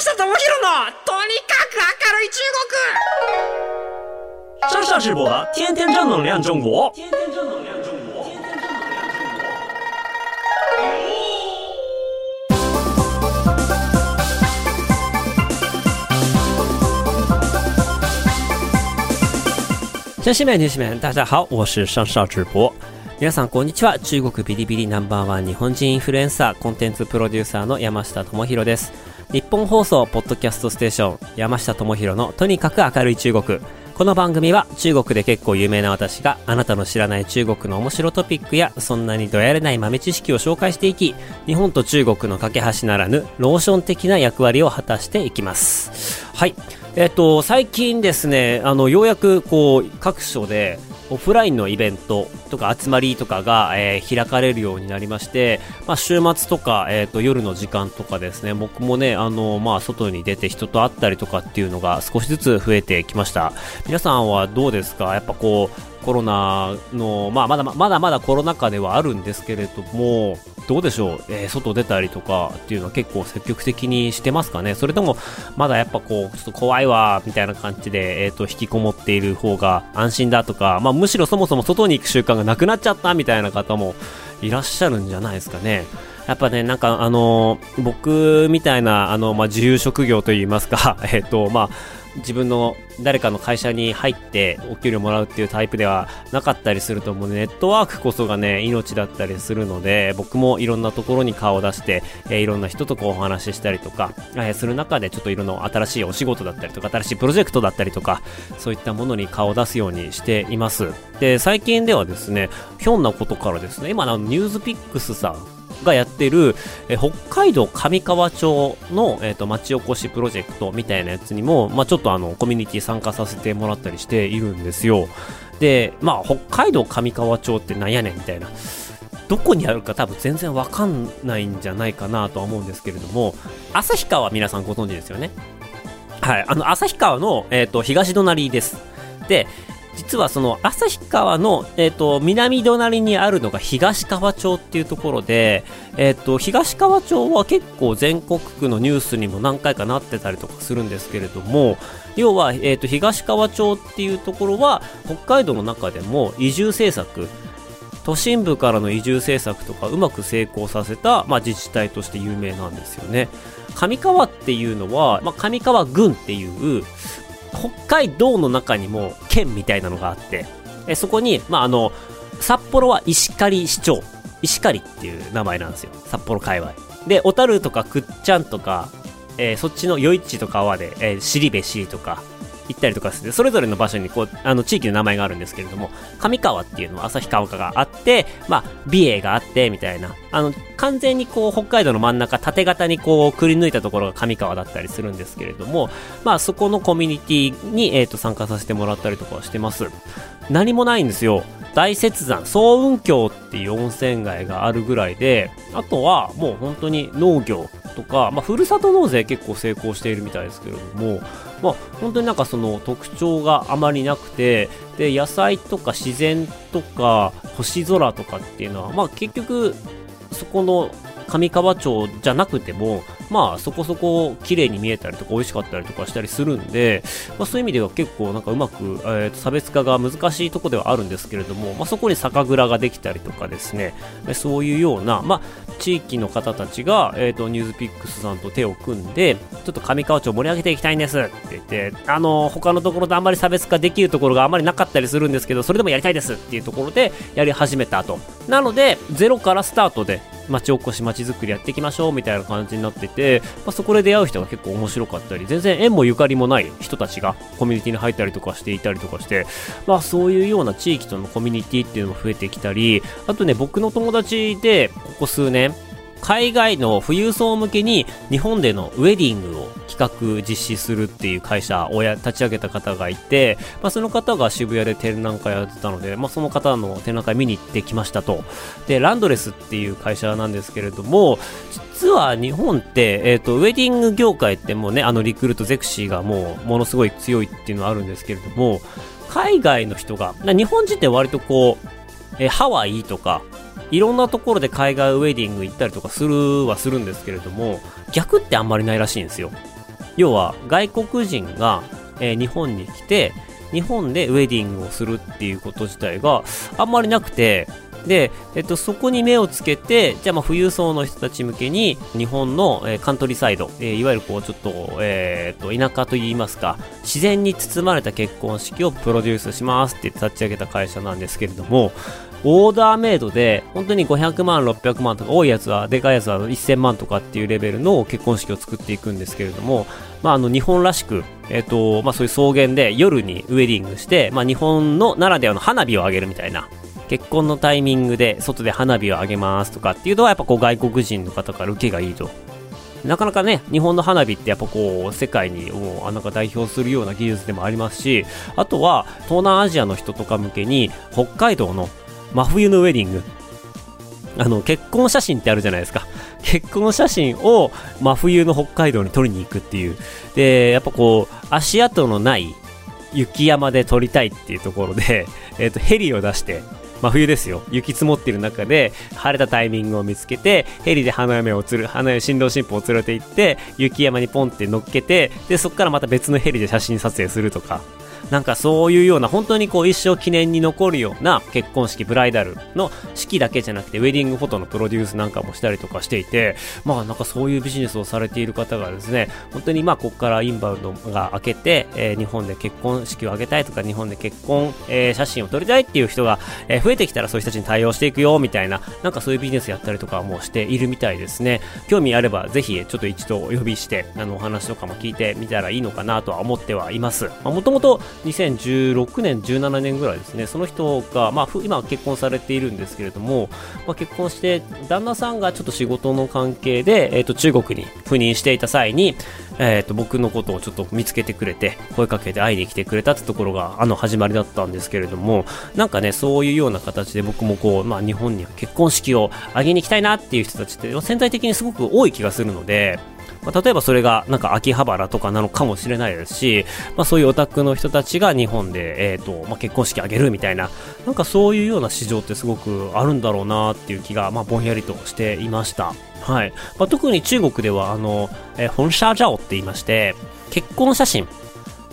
下智博のとにかく明るい中国上下直播的天天正能量中国。天天正能量中国。女子们、女子们，大家好，我是上少直播。皆さんこんにちは。中国ビリビリナンバーワン日本人インフルエンサー、コンテンツプロデューサーの山下智博です。 日本放送ポッドキャストステーション、山下智博のとにかく明るい中国。この番組は中国で結構有名な私があなたの知らない中国の面白トピックやそんなにどやれない豆知識を紹介していき、日本と中国の架け橋ならぬローション的な役割を果たしていきます。はい。えっと、最近ですね、あの、ようやくこう、各所で、オフラインのイベントとか集まりとかが、えー開かれるようになりまして、まあ、週末とか、えっと夜の時間とかですね僕もねあの、まあ、外に出て人と会ったりとかっていうのが少しずつ増えてきました。皆さんはどうですか？やっぱこうコロナの、まあ、まだまだまだコロナ禍ではあるんですけれどもどうでしょう、えー外出たりとかっていうのは結構積極的にしてますかね？それともまだやっぱこうちょっと怖いわみたいな感じで、えー、と引きこもっている方が安心だとか、まあ、むしろそもそも外に行く習慣がなくなっちゃったみたいな方もいらっしゃるんじゃないですかね？やっぱね、なんかあの僕みたいな、あの、まあ、自由職業といいますか、えっ、と、まあ、自分の誰かの会社に入ってお給料もらうっていうタイプではなかったりすると思うネットワークこそがね命だったりするので僕もいろんなところに顔を出して、えーいろんな人とこうお話ししたりとか、えーする中でちょっといろんな新しいお仕事だったりとか新しいプロジェクトだったりとかそういったものに顔を出すようにしています。で最近ではですねひょんなことからですね今のニュースピックスさんがやってる、え北海道上川町の、えー、と町おこしプロジェクトみたいなやつにも、まあ、ちょっとあのコミュニティ参加させてもらったりしているんですよ。でまあ北海道上川町ってなんやねんみたいな。どこにあるか多分全然わかんないんじゃないかなとは思うんですけれども旭川皆さんご存知ですよね？はいあの旭川の、えー、と東隣です。で実はその旭川の、えー、と南隣にあるのが東川町っていうところで、えー、と東川町は結構全国区のニュースにも何回かなってたりとかするんですけれども要は、えー、と東川町っていうところは北海道の中でも移住政策都心部からの移住政策とかうまく成功させた、まあ、自治体として有名なんですよね。上川っていうのは、まあ、上川郡っていう北海道の中にも県みたいなのがあってえそこに、まあ、あの札幌は石狩市長。石狩っていう名前なんですよ。札幌界隈。で小樽とかくっちゃんとか、えーそっちの余市とかはで、えー、尻部尻とか。行ったりとかしてそれぞれの場所にこうあの地域の名前があるんですけれども上川っていうのは旭川があって、まあ、美瑛があってみたいなあの完全にこう北海道の真ん中縦型にこうくり抜いたところが上川だったりするんですけれども、まあ、そこのコミュニティに、えー、と参加させてもらったりとかしてます。何もないんですよ。大雪山総雲峡っていう温泉街があるぐらいであとはもう本当に農業とか、まあ、ふるさと納税結構成功しているみたいですけれども、まあ、本当になんかその特徴があまりなくてで野菜とか自然とか星空とかっていうのは、まあ、結局そこの上川町じゃなくてもまあそこそこ綺麗に見えたりとか美味しかったりとかしたりするんで、まあ、そういう意味では結構なんかうまく、えーと差別化が難しいとこではあるんですけれども、まあ、そこに酒蔵ができたりとかですねそういうような、まあ、地域の方たちが、えー、とニュースピックスさんと手を組んでちょっと上川町を盛り上げていきたいんですって言ってあの他のところとあんまり差別化できるところがあまりなかったりするんですけどそれでもやりたいですっていうところでやり始めたと。なのでゼロからスタートで町おこし町づくりやっていきましょうみたいな感じになってて、まあ、そこで出会う人が結構面白かったり全然縁もゆかりもない人たちがコミュニティに入ったりとかしていたりとかして、まあ、そういうような地域とのコミュニティっていうのも増えてきたりあとね僕の友達でここ数年海外の富裕層向けに日本でのウェディングを企画実施するっていう会社を立ち上げた方がいて、まあ、その方が渋谷で展覧会やってたので、まあ、その方の展覧会見に行ってきましたと。でランドレスっていう会社なんですけれども実は日本って、えー、とウェディング業界ってもうねあのリクルートゼクシーがもうものすごい強いっていうのはあるんですけれども海外の人が日本人って割とこう、えーハワイとかいろんなところで海外ウェディング行ったりとかするはするんですけれども逆ってあんまりないらしいんですよ。要は外国人が、えー日本に来て、日本でウェディングをするっていうこと自体があんまりなくて、で、えっと、そこに目をつけて、じゃあ、まあ、富裕層の人たち向けに、日本の、えーカントリーサイド、えーいわゆるこう、ちょっと、えーっと、田舎といいますか、自然に包まれた結婚式をプロデュースしますって立ち上げた会社なんですけれども、オーダーメイドで、本当に500万、600万とか、多いやつは、でかいやつは1000万とかっていうレベルの結婚式を作っていくんですけれども、まあ、あの、日本らしく、えっ、と、まあ、そういう草原で夜にウェディングして、まあ、日本のならではの花火を上げるみたいな、結婚のタイミングで外で花火を上げますとかっていうのはやっぱこう外国人の方から受けがいいと。なかなかね、日本の花火ってやっぱこう世界にもうあなんか代表するような技術でもありますし、あとは東南アジアの人とか向けに北海道の真冬のウェディング。あの結婚写真ってあるじゃないですか。結婚写真を真冬の北海道に撮りに行くっていう。で、やっぱこう足跡のない雪山で撮りたいっていうところで、えっ、と、ヘリを出して、真冬ですよ。雪積もってる中で、晴れたタイミングを見つけて、ヘリで花嫁を釣る、花嫁、新郎新婦を連れて行って、雪山にポンって乗っけて、で、そこからまた別のヘリで写真撮影するとか、なんかそういうような、本当にこう一生記念に残るような結婚式、ブライダルの式だけじゃなくて、ウェディングフォトのプロデュースなんかもしたりとかしていて、まあなんかそういうビジネスをされている方がですね、本当にまあここからインバウンドが明けて、えー日本で結婚式を挙げたいとか、日本で結婚、えー写真を撮りたいっていう人が、えー増えてきたらそういう人たちに対応していくよ、みたいな、なんかそういうビジネスやったりとかもしているみたいですね。興味あれば、ぜひちょっと一度お呼びして、あのお話とかも聞いてみたらいいのかなとは思ってはいます。もともと2016年、17年ぐらいですね、その人が、まあ、今結婚されているんですけれども、まあ、結婚して、旦那さんがちょっと仕事の関係で、えっ、と、中国に赴任していた際に、えっ、と、僕のことをちょっと見つけてくれて、声かけて会いに来てくれたってところが、あの、始まりだったんですけれども、なんかね、そういうような形で僕もこう、まあ、日本に結婚式を挙げに行きたいなっていう人たちって、潜在的にすごく多い気がするので、まあ、例えばそれがなんか秋葉原とかなのかもしれないですし、まあ、そういうオタクの人たちが日本で、えーとまあ、結婚式あげるみたいななんかそういうような市場ってすごくあるんだろうなっていう気が、まあ、ぼんやりとしていました。はいまあ、特に中国ではあの、えー、本社ジャオって言いまして結婚写真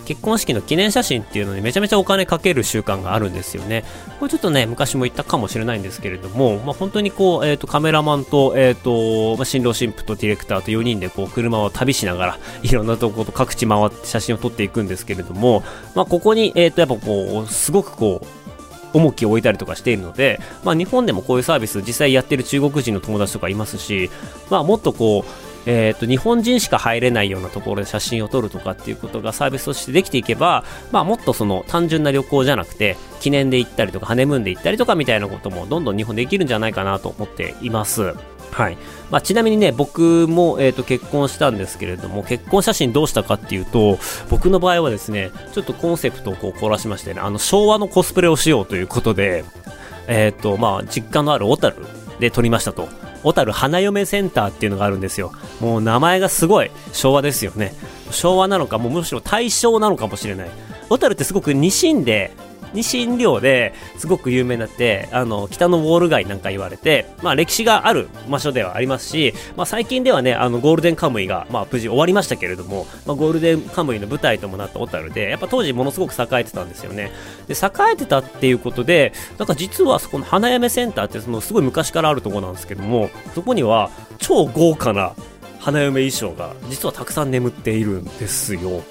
結婚式の記念写真っていうのにめちゃめちゃお金かける習慣があるんですよね。これちょっとね、昔も言ったかもしれないんですけれども、まあ、本当にこう、えっ、と、カメラマンと、えっ、と、まあ、新郎新婦とディレクターと4人でこう、車を旅しながら、いろんなところ各地回って写真を撮っていくんですけれども、まあ、ここに、えっ、と、やっぱこう、すごくこう、重きを置いたりとかしているので、まあ、日本でもこういうサービス実際やってる中国人の友達とかいますし、まあ、もっとこう、えー、と日本人しか入れないようなところで写真を撮るとかっていうことがサービスとしてできていけば、まあ、もっとその単純な旅行じゃなくて記念で行ったりとかハネムーンで行ったりとかみたいなこともどんどん日本できるんじゃないかなと思っています。はいまあ、ちなみにね、僕も、えー、と結婚したんですけれども、結婚写真どうしたかっていうと、僕の場合はですね、ちょっとコンセプトをこう凝らしましてね、あの昭和のコスプレをしようということで、えっ、と、まあ、実家のある小樽で撮りましたと。小樽花嫁センターっていうのがあるんですよ。もう名前がすごい昭和ですよね。昭和なのか、もうむしろ大正なのかもしれない。小樽ってすごくニシンで、ニシン漁ですごく有名になって、あの、北のウォール街なんか言われて、まあ歴史がある場所ではありますし、まあ最近ではね、あの、ゴールデンカムイが、まあ無事終わりましたけれども、まあゴールデンカムイの舞台ともなった小樽で、やっぱ当時ものすごく栄えてたんですよね。で、栄えてたっていうことで、なんか実はそこの花嫁センターってそのすごい昔からあるとこなんですけども、そこには超豪華な花嫁衣装が実はたくさん眠っているんですよ。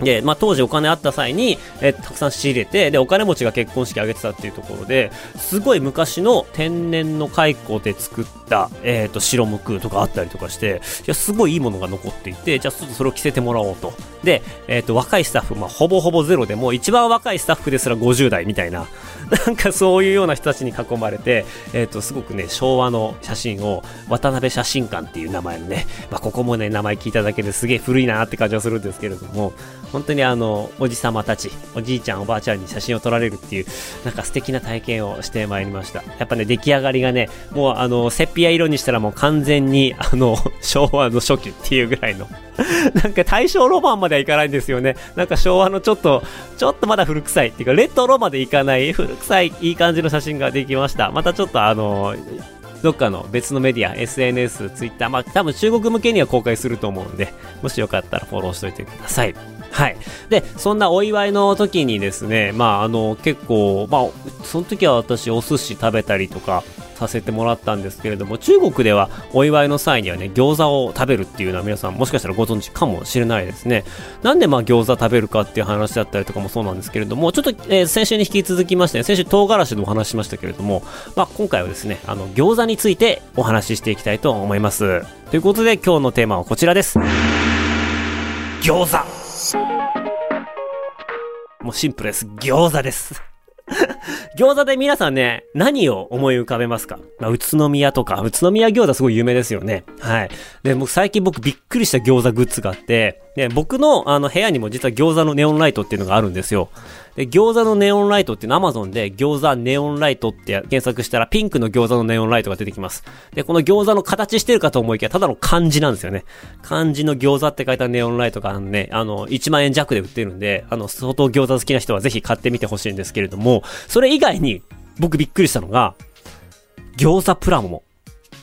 で、まあ、当時お金あった際に、えたくさん仕入れて、で、お金持ちが結婚式挙げてたっていうところで、すごい昔の天然の蚕で作った、えっ、と、白無垢とかあったりとかして、いや、すごいいいものが残っていて、じゃあちょっとそれを着せてもらおうと。で、えっ、と、若いスタッフ、まあ、ほぼほぼゼロでも、一番若いスタッフですら50代みたいな、なんかそういうような人たちに囲まれて、えっ、と、すごくね、昭和の写真を、渡辺写真館っていう名前のね、まあ、ここもね、名前聞いただけですげえ古いなって感じはするんですけれども、本当にあの、おじさまたち、おじいちゃん、おばあちゃんに写真を撮られるっていう、なんか素敵な体験をしてまいりました。やっぱね、出来上がりがね、もうあの、セピア色にしたらもう完全に、あの、昭和の初期っていうぐらいの、なんか大正ロマンまではいかないんですよね。なんか昭和のちょっと、ちょっとまだ古臭いっていうか、レトロまでいかない、古臭い、いい感じの写真ができました。またちょっとあの、どっかの別のメディア、SNS、Twitter、まあ多分中国向けには公開すると思うんで、もしよかったらフォローしといてください。はい。で、そんなお祝いの時にですね、まああの結構、まあその時は私お寿司食べたりとか、させてもらったんですけれども、中国ではお祝いの際にはね、餃子を食べるっていうのは皆さんもしかしたらご存知かもしれないですね。なんでまあ餃子食べるかっていう話だったりとかもそうなんですけれども、ちょっと、えー、先週に引き続きまして、ね、先週唐辛子でお話ししましたけれども、まあ今回はですね、あの餃子についてお話ししていきたいと思います。ということで今日のテーマはこちらです。餃子もうシンプルです。餃子です。餃子で皆さんね、何を思い浮かべますか？まあ、宇都宮とか、宇都宮餃子すごい有名ですよね。はい。で、僕最近僕びっくりした餃子グッズがあって、で、僕のあの部屋にも実は餃子のネオンライトっていうのがあるんですよ。で、餃子のネオンライトっていうのは Amazon で餃子ネオンライトって検索したらピンクの餃子のネオンライトが出てきます。で、この餃子の形してるかと思いきやただの漢字なんですよね。漢字の餃子って書いたネオンライトがあのね、あの、1万円弱で売ってるんで、あの、相当餃子好きな人はぜひ買ってみてほしいんですけれども、それ以外に僕びっくりしたのが、餃子プラモ。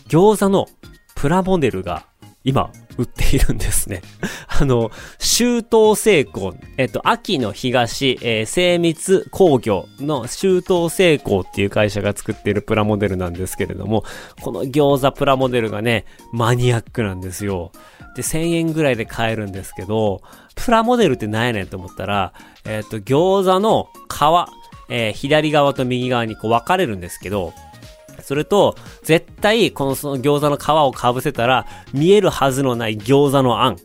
餃子のプラモデルが今売っているんですね。あの、周東製鋼、えっと、秋の東、えー、精密工業の周東製鋼っていう会社が作っているプラモデルなんですけれども、この餃子プラモデルがね、マニアックなんですよ。で、1000円ぐらいで買えるんですけど、プラモデルって何やねんと思ったら、えっと、餃子の皮、えー、左側と右側にこう分かれるんですけど、それと、絶対、このその餃子の皮をかぶせたら、見えるはずのない餃子のあん。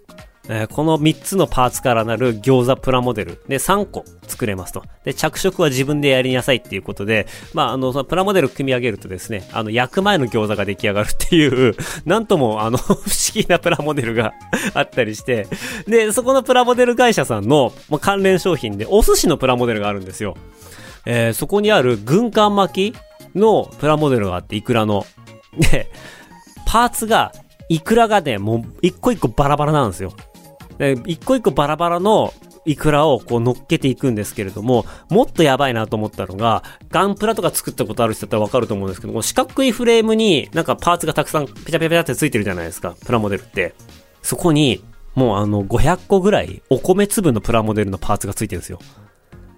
えー、この3つのパーツからなる餃子プラモデルで3個作れますと。で、着色は自分でやりなさいっていうことで、まあ、あの、そのプラモデル組み上げるとですね、あの、焼く前の餃子が出来上がるっていう、なんとも、あの、不思議なプラモデルが あったりして、で、そこのプラモデル会社さんの、まあ、関連商品で、お寿司のプラモデルがあるんですよ。えー、そこにある軍艦巻きのプラモデルがあって、イクラの。で、パーツが、イクラがね、もう一個一個バラバラなんですよ。で、一個一個バラバラのイクラをこう乗っけていくんですけれども、もっとやばいなと思ったのが、ガンプラとか作ったことある人だったらわかると思うんですけども、四角いフレームになんかパーツがたくさんペチャペチャペチャってついてるじゃないですか、プラモデルって。そこに、もうあの500個ぐらいお米粒のプラモデルのパーツがついてるんですよ。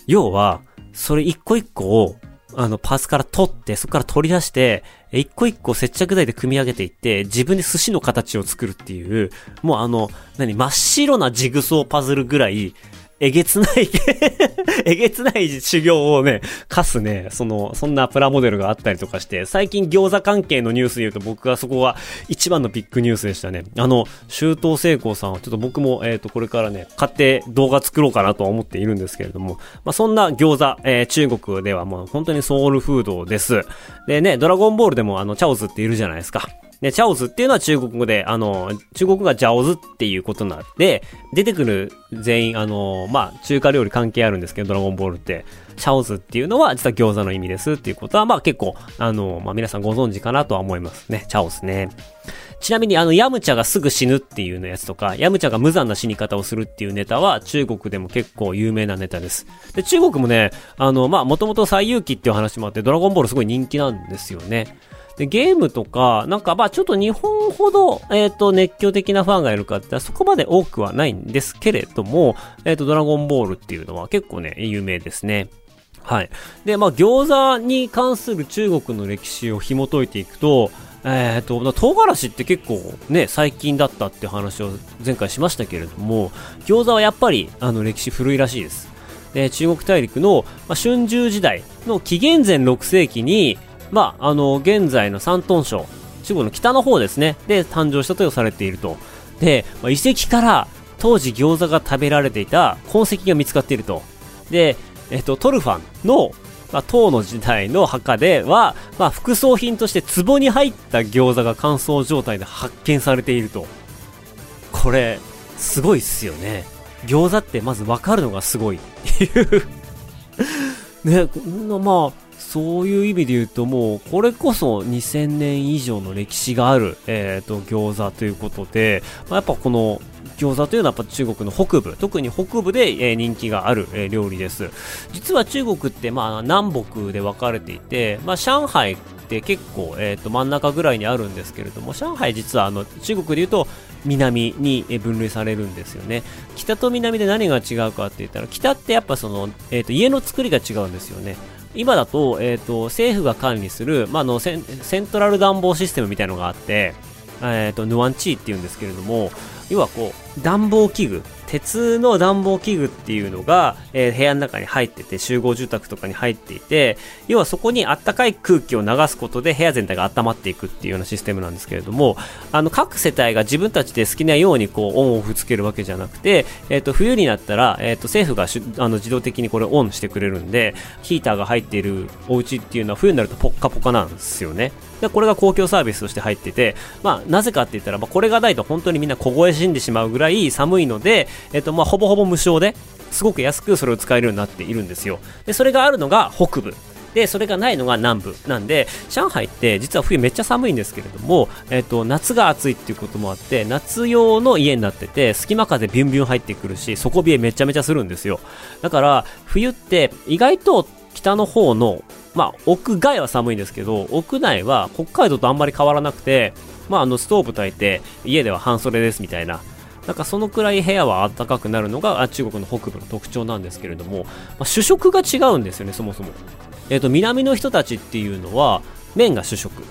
要は、それ一個一個をあの、パーツから取って、そこから取り出して、一個一個接着剤で組み上げていって、自分で寿司の形を作るっていう、もうあの、何、真っ白なジグソーパズルぐらい、えげつない えげつない修行をね、課すね、その、そんなプラモデルがあったりとかして、最近餃子関係のニュースで言うと僕はそこが一番のビッグニュースでしたね。あの、周東聖光さんはちょっと僕も、えっ、ー、と、これからね、買って動画作ろうかなとは思っているんですけれども、まあ、そんな餃子、えー、中国ではもう本当にソウルフードです。でね、ドラゴンボールでもあの、チャオズっているじゃないですか。で、チャオズっていうのは中国語で、あの、中国語がジャオズっていうことなんで、出てくる全員、あの、まあ、中華料理関係あるんですけど、ドラゴンボールって。チャオズっていうのは実は餃子の意味ですっていうことは、まあ結構、あの、まあ皆さんご存知かなとは思いますね。チャオズね。ちなみにあの、ヤムチャがすぐ死ぬっていうのやつとか、ヤムチャが無残な死に方をするっていうネタは中国でも結構有名なネタです。で、中国もね、あの、まあもともと最遊記っていう話もあって、ドラゴンボールすごい人気なんですよね。で、ゲームとか、なんかまあちょっと日本ほど、えっ、ー、と、熱狂的なファンがいるかってそこまで多くはないんですけれども、えっ、ー、と、ドラゴンボールっていうのは結構ね、有名ですね。はい。で、まあ餃子に関する中国の歴史を紐解いていくと、えっ、ー、と、唐辛子って結構ね、最近だったって話を前回しましたけれども、餃子はやっぱり、あの、歴史古いらしいです。で、中国大陸の、まあ、春秋時代の紀元前6世紀に、まあ、あの、現在の山東省、中国の北の方ですね、で誕生したとされていると。で、まあ、遺跡から当時餃子が食べられていた痕跡が見つかっていると。で、えっと、トルファンの、まあ、唐の時代の墓では、まあ、副葬品として壺に入った餃子が乾燥状態で発見されていると。これ、すごいっすよね。餃子ってまず分かるのがすごいっていうね、まあ、そういう意味で言うともうこれこそ2000年以上の歴史がある、えーと、餃子ということで、まあ、やっぱこの餃子というのはやっぱ中国の北部、特に北部で、人気がある、料理です。実は中国って、まあ、南北で分かれていて、まあ、上海って結構、えーと、真ん中ぐらいにあるんですけれども、上海実はあの中国で言うと南に分類されるんですよね。北と南で何が違うかって言ったら、北ってやっぱその、えーと、家の作りが違うんですよね。今だと,、えーと、政府が管理する、まあ、のセントラル暖房システムみたいなのがあって、えーと、ヌアンチーっていうんですけれども、要はこう、暖房器具、鉄の暖房器具っていうのが、えー、部屋の中に入ってて、集合住宅とかに入っていて、要はそこにあったかい空気を流すことで部屋全体が温まっていくっていうようなシステムなんですけれども、あの、各世帯が自分たちで好きなようにこう、オンオフつけるわけじゃなくて、えっ、ー、と、冬になったら、えっ、ー、と、政府があの自動的にこれオンしてくれるんで、ヒーターが入っているお家っていうのは冬になるとポッカポカなんですよね。でこれが公共サービスとして入ってて、まあ、なぜかって言ったら、まあ、これがないと本当にみんな凍え死んでしまうぐらい寒いので、えっと、まあ、ほぼほぼ無償ですごく安くそれを使えるようになっているんですよ。で、それがあるのが北部。で、それがないのが南部なんで、上海って実は冬めっちゃ寒いんですけれども、えっ、と、夏が暑いっていうこともあって、夏用の家になってて、隙間風ビュンビュン入ってくるし、底冷えめちゃめちゃするんですよ。だから、冬って意外と北の方のまあ、屋外は寒いんですけど、屋内は北海道とあんまり変わらなくて、まあ、あの、ストーブ焚いて、家では半袖ですみたいな。なんかそのくらい部屋は暖かくなるのが中国の北部の特徴なんですけれども、まあ、主食が違うんですよね、そもそも。えっ、ー、と、南の人たちっていうのは、麺が主食。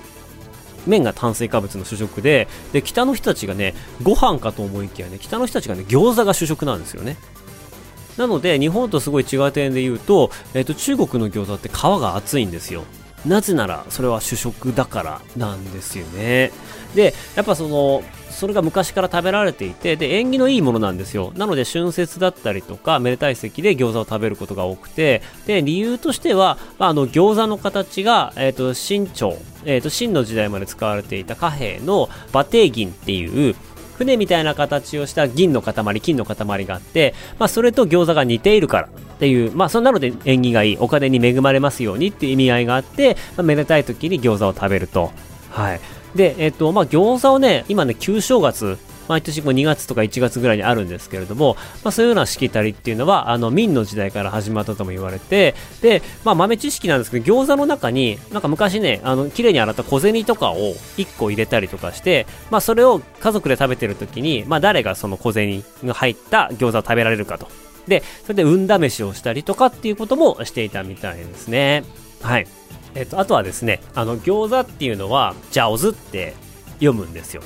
麺が炭水化物の主食で、で、北の人たちがね、ご飯かと思いきやね、北の人たちがね、餃子が主食なんですよね。なので、日本とすごい違う点で言うと、え、ー、と、中国の餃子って皮が厚いんですよ。なぜなら、それは主食だからなんですよね。で、やっぱその、それが昔から食べられていて、で、縁起のいいものなんですよ。なので、春節だったりとか、めでたい席で餃子を食べることが多くて、で、理由としては、まあ、あの、餃子の形が、え、ー、と、清朝、えっ、ー、と、清の時代まで使われていた貨幣の馬蹄銀っていう、船みたいな形をした銀の塊、金の塊があって、まあ、それと餃子が似ているからっていう、まあ、そんなので縁起がいい、お金に恵まれますようにっていう意味合いがあって、まあ、めでたい時に餃子を食べると。はい。で、えっ、と、まあ、餃子をね、今ね、旧正月、毎年こう2月とか1月ぐらいにあるんですけれども、まあ、そういうようなしきたりっていうのは、あの、明の時代から始まったとも言われて、で、まあ、豆知識なんですけど、餃子の中に、なんか昔ね、あの、綺麗に洗った小銭とかを1個入れたりとかして、まあ、それを家族で食べてる時に、まあ、誰がその小銭が入った餃子を食べられるかと。で、それで運試しをしたりとかっていうこともしていたみたいですね。はい。えっと、あとはですね、あの、餃子っていうのは、ジャオズって読むんですよ。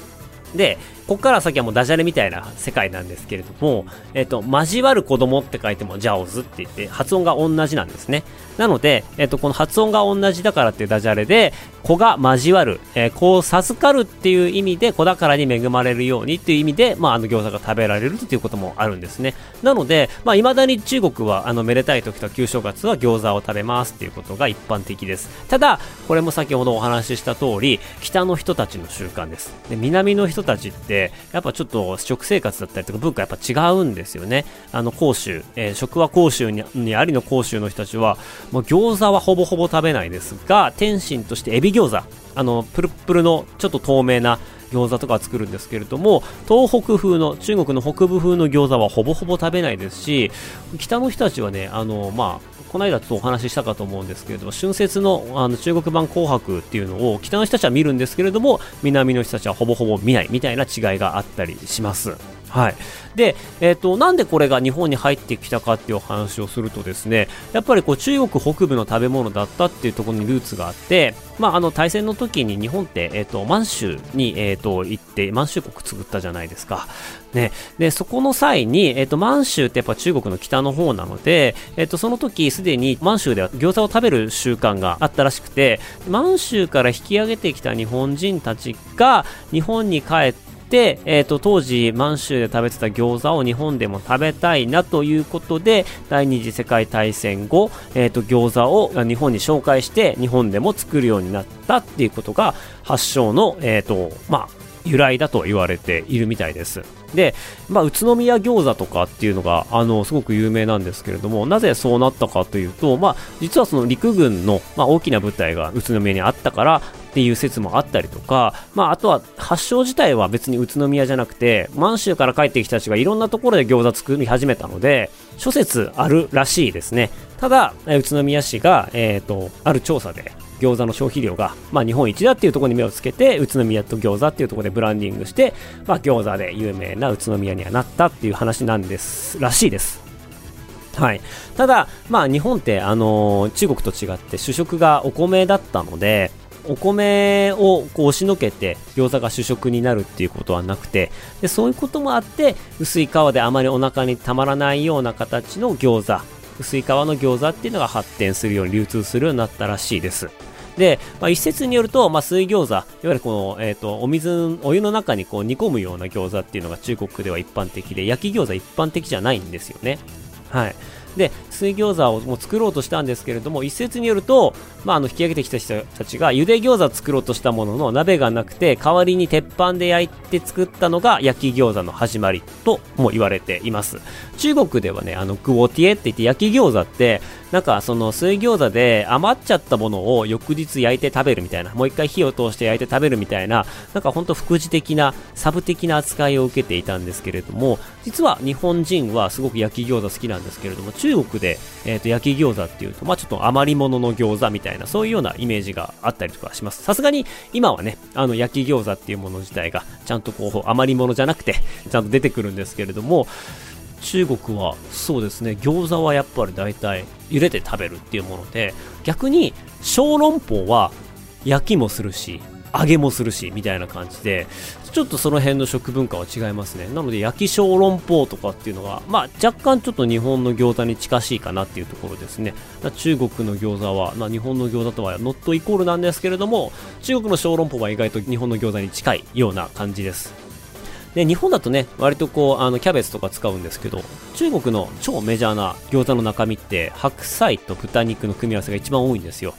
で、ここから先はもうダジャレみたいな世界なんですけれども、えっ、ー、と、交わる子供って書いてもジャオズって言って発音が同じなんですね。なので、えっ、ー、と、この発音が同じだからっていうダジャレで、子が交わる、えー、子を授かるっていう意味で子宝に恵まれるようにっていう意味で、まあ、あの餃子が食べられるっていうこともあるんですね。なので、まあ、未だに中国は、あの、めでたい時と旧正月は餃子を食べますっていうことが一般的です。ただ、これも先ほどお話しした通り、北の人たちの習慣です。で、南の人たちって、やっぱちょっと食生活だったりとか文化やっぱ違うんですよね。あの、甲州、えー、食は甲州にありの甲州の人たちは、もう餃子はほぼほぼ食べないですが、天津としてエビ餃子、あの、プルプルのちょっと透明な餃子とか作るんですけれども、東北風の、中国の北部風の餃子はほぼほぼ食べないですし、北の人たちはね、あの、まあ、この間ちょっとお話ししたかと思うんですけれども、春節のあの中国版紅白っていうのを北の人たちは見るんですけれども、南の人たちはほぼほぼ見ないみたいな違いがあったりします。はい。で、えっ、ー、と、なんでこれが日本に入ってきたかっていうお話をするとですね、やっぱりこう中国北部の食べ物だったっていうところにルーツがあって、まあ、あの、大戦の時に日本って、えっ、ー、と、満州に、えっ、ー、と、行って、満州国作ったじゃないですか。ね。で、そこの際に、えっ、と、満州ってやっぱ中国の北の方なので、えっ、と、その時すでに満州では餃子を食べる習慣があったらしくて、満州から引き上げてきた日本人たちが日本に帰って、で、え、ー、と、当時、満州で食べてた餃子を日本でも食べたいなということで、第二次世界大戦後、え、ー、と、餃子を日本に紹介して、日本でも作るようになったっていうことが、発祥の、え、ー、と、まあ、由来だと言われているみたいです。で、まあ、宇都宮餃子とかっていうのが、あの、すごく有名なんですけれども、なぜそうなったかというと、まあ、実はその陸軍の、まあ、大きな部隊が宇都宮にあったから、っていう説もあったりとか、まあ、あとは発祥自体は別に宇都宮じゃなくて満州から帰ってきた人がいろんなところで餃子作り始めたので諸説あるらしいですね。ただ宇都宮市が、えーと、ある調査で餃子の消費量が、まあ、日本一だっていうところに目をつけて宇都宮と餃子っていうところでブランディングして、まあ、餃子で有名な宇都宮にはなったっていう話なんですらしいです。はい、ただ、まあ、日本って、あのー、中国と違って主食がお米だったのでお米をこう押しのけて餃子が主食になるっていうことはなくてでそういうこともあって薄い皮であまりお腹にたまらないような形の餃子薄い皮の餃子っていうのが発展するように流通するようになったらしいですで、まあ、一説によると、まあ、水餃子、いわゆるこの、えっ、ー、と、お水、お湯の中にこう煮込むような餃子っていうのが中国では一般的で、焼き餃子一般的じゃないんですよね。はい。で水餃子をもう作ろうとしたんですけれども一説によると、まあ、あの引き上げてきた人たちがゆで餃子作ろうとしたものの鍋がなくて代わりに鉄板で焼いて作ったのが焼き餃子の始まりとも言われています。中国ではねあのグオティエって言って焼き餃子ってなんかその水餃子で余っちゃったものを翌日焼いて食べるみたいな、もう一回火を通して焼いて食べるみたいな、なんかほんと副次的な、サブ的な扱いを受けていたんですけれども、実は日本人はすごく焼き餃子好きなんですけれども、中国で、えー、と焼き餃子っていうと、まあちょっと余り物の餃子みたいな、そういうようなイメージがあったりとかします。さすがに今はね、あの焼き餃子っていうもの自体が、ちゃんとこう余り物じゃなくて、ちゃんと出てくるんですけれども、中国はそうですね餃子はやっぱり大体茹でて食べるっていうもので逆に小籠包は焼きもするし揚げもするしみたいな感じでちょっとその辺の食文化は違いますね。なので焼き小籠包とかっていうのが、まあ、若干ちょっと日本の餃子に近しいかなっていうところですね。中国の餃子は、まあ、日本の餃子とはノットイコールなんですけれども中国の小籠包は意外と日本の餃子に近いような感じです。で日本だとね割とこうあのキャベツとか使うんですけど中国の超メジャーな餃子の中身って白菜と豚肉の組み合わせが一番多いんですよ。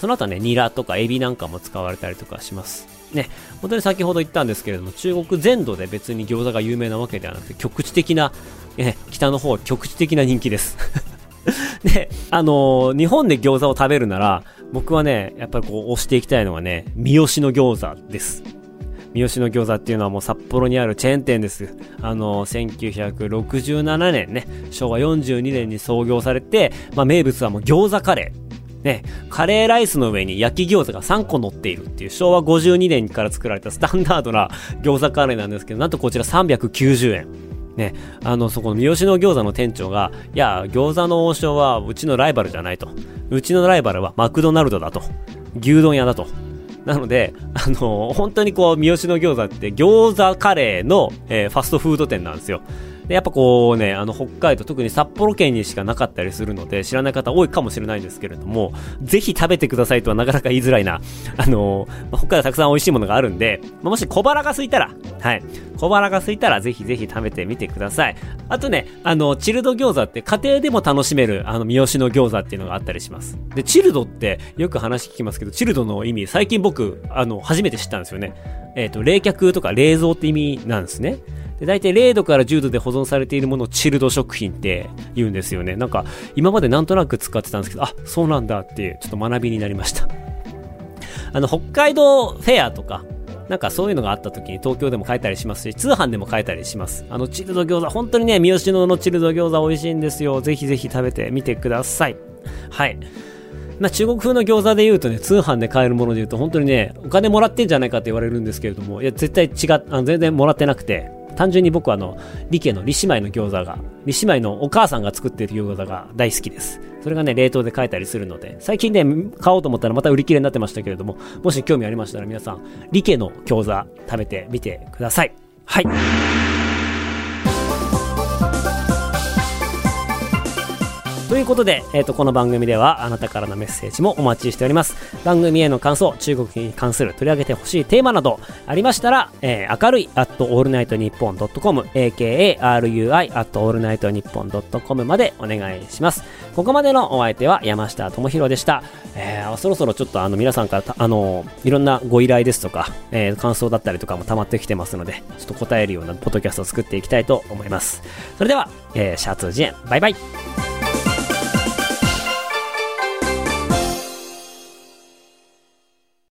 その後はねニラとかエビなんかも使われたりとかします。ね本当に先ほど言ったんですけれども中国全土で別に餃子が有名なわけではなくて局地的な、ね、北の方局地的な人気です。で、あのー、日本で餃子を食べるなら、僕はね、やっぱりこう、押していきたいのはね、三好の餃子です。三好の餃子っていうのはもう札幌にあるチェーン店です。あの、1967年ね、昭和42年に創業されて、まあ、名物はもう餃子カレー。ね、カレーライスの上に焼き餃子が3個乗っているっていう昭和52年から作られたスタンダードな餃子カレーなんですけど、なんとこちら390円。ね、あの、そこの三好の餃子の店長が、いや、餃子の王将はうちのライバルじゃないと。うちのライバルはマクドナルドだと。牛丼屋だと。なので、あのー、本当にこう、三好の餃子って餃子カレーの、えー、ファストフード店なんですよ。で、やっぱこうね、あの、北海道、特に札幌県にしかなかったりするので、知らない方多いかもしれないんですけれども、ぜひ食べてくださいとはなかなか言いづらいな。あのー、北海道たくさん美味しいものがあるんで、まもし小腹が空いたら、はい。小腹が空いたら、ぜひぜひ食べてみてください。あとね、あの、チルド餃子って家庭でも楽しめる、あの、三好の餃子っていうのがあったりします。で、チルドってよく話聞きますけど、チルドの意味、最近僕、あの、初めて知ったんですよね。えっ、ー、と、冷却とか冷蔵って意味なんですね。で、大体0度から10度で保存されているものをチルド食品って言うんですよね。なんか、今までなんとなく使ってたんですけど、あ、そうなんだっていう、ちょっと学びになりました。あの、北海道フェアとか、なんかそういうのがあった時に東京でも買えたりしますし、通販でも買えたりします。あの、チルド餃子、本当にね、三好野のチルド餃子美味しいんですよ。ぜひぜひ食べてみてください。はい。まあ、中国風の餃子で言うとね、通販で買えるもので言うと、本当にね、お金もらってんじゃないかって言われるんですけれども、いや、絶対違っ、あの全然もらってなくて、単純に僕はあの、理家の李姉妹の餃子が、李姉妹のお母さんが作っている餃子が大好きです。それがね、冷凍で買えたりするので、最近ね、買おうと思ったらまた売り切れになってましたけれども、もし興味ありましたら皆さん、理家の餃子食べてみてください。はい。ということで、えっ、ー、と、この番組ではあなたからのメッセージもお待ちしております。番組への感想、中国に関する取り上げてほしいテーマなどありましたら、えー、明るい at allnightnippon.com、akarui at allnightnippon.com までお願いします。ここまでのお相手は山下智博でした。えー、そろそろちょっとあの皆さんからあのいろんなご依頼ですとか、えー、感想だったりとかも溜まってきてますので、ちょっと答えるようなポッドキャストを作っていきたいと思います。それでは、えー、シャツジェン、バイバイ